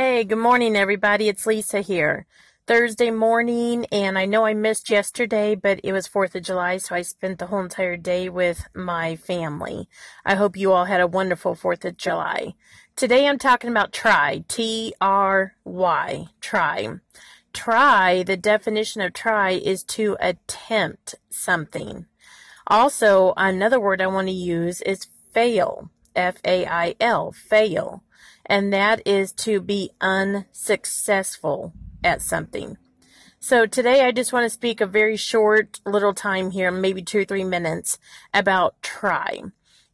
Hey, good morning, everybody. It's Lisa here. Thursday morning, and I know I missed yesterday, but it was 4th of July, so I spent the whole entire day with my family. I hope you all had a wonderful 4th of July. Today I'm talking about try. T R Y. Try. Try, the definition of try is to attempt something. Also, another word I want to use is fail. F A I L. Fail and that is to be unsuccessful at something. So today I just want to speak a very short little time here, maybe two or three minutes about try.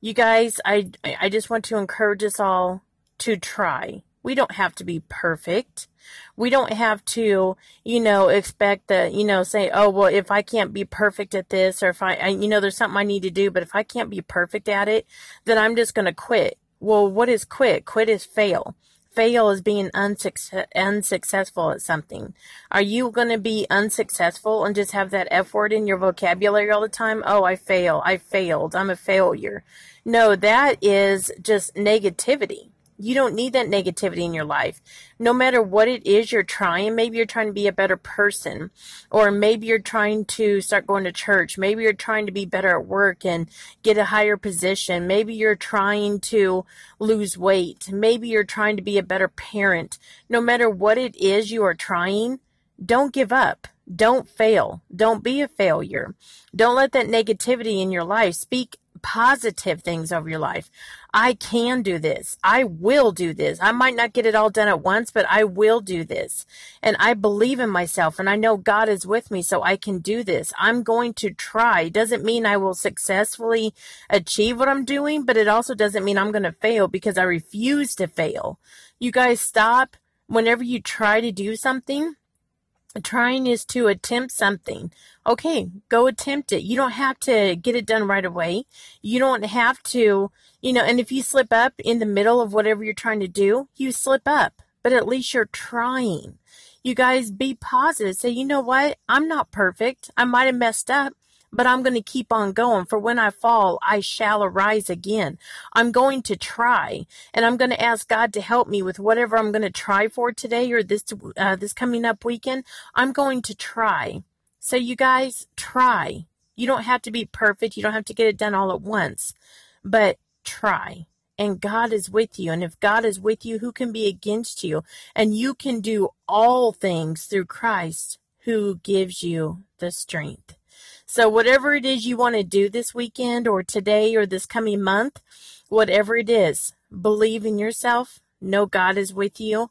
You guys, I, I just want to encourage us all to try. We don't have to be perfect. We don't have to, you know, expect that, you know, say, oh, well, if I can't be perfect at this, or if I, I you know, there's something I need to do, but if I can't be perfect at it, then I'm just going to quit. Well, what is quit? Quit is fail. Fail is being unsuccess- unsuccessful at something. Are you going to be unsuccessful and just have that F word in your vocabulary all the time? Oh, I fail. I failed. I'm a failure. No, that is just negativity. You don't need that negativity in your life. No matter what it is you're trying, maybe you're trying to be a better person, or maybe you're trying to start going to church. Maybe you're trying to be better at work and get a higher position. Maybe you're trying to lose weight. Maybe you're trying to be a better parent. No matter what it is you are trying, don't give up. Don't fail. Don't be a failure. Don't let that negativity in your life speak positive things over your life. I can do this. I will do this. I might not get it all done at once, but I will do this. And I believe in myself and I know God is with me so I can do this. I'm going to try. Doesn't mean I will successfully achieve what I'm doing, but it also doesn't mean I'm going to fail because I refuse to fail. You guys stop whenever you try to do something trying is to attempt something. Okay, go attempt it. You don't have to get it done right away. You don't have to, you know, and if you slip up in the middle of whatever you're trying to do, you slip up, but at least you're trying. You guys be positive. Say, you know what? I'm not perfect. I might have messed up, but I'm going to keep on going. For when I fall, I shall arise again. I'm going to try, and I'm going to ask God to help me with whatever I'm going to try for today or this uh, this coming up weekend. I'm going to try. So you guys try. You don't have to be perfect. You don't have to get it done all at once, but try. And God is with you. And if God is with you, who can be against you? And you can do all things through Christ who gives you the strength. So whatever it is you want to do this weekend or today or this coming month, whatever it is, believe in yourself, know God is with you,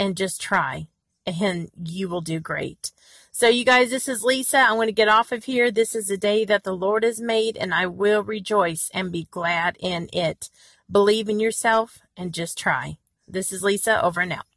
and just try and you will do great. So you guys, this is Lisa. I want to get off of here. This is the day that the Lord has made and I will rejoice and be glad in it. Believe in yourself and just try. This is Lisa over and out.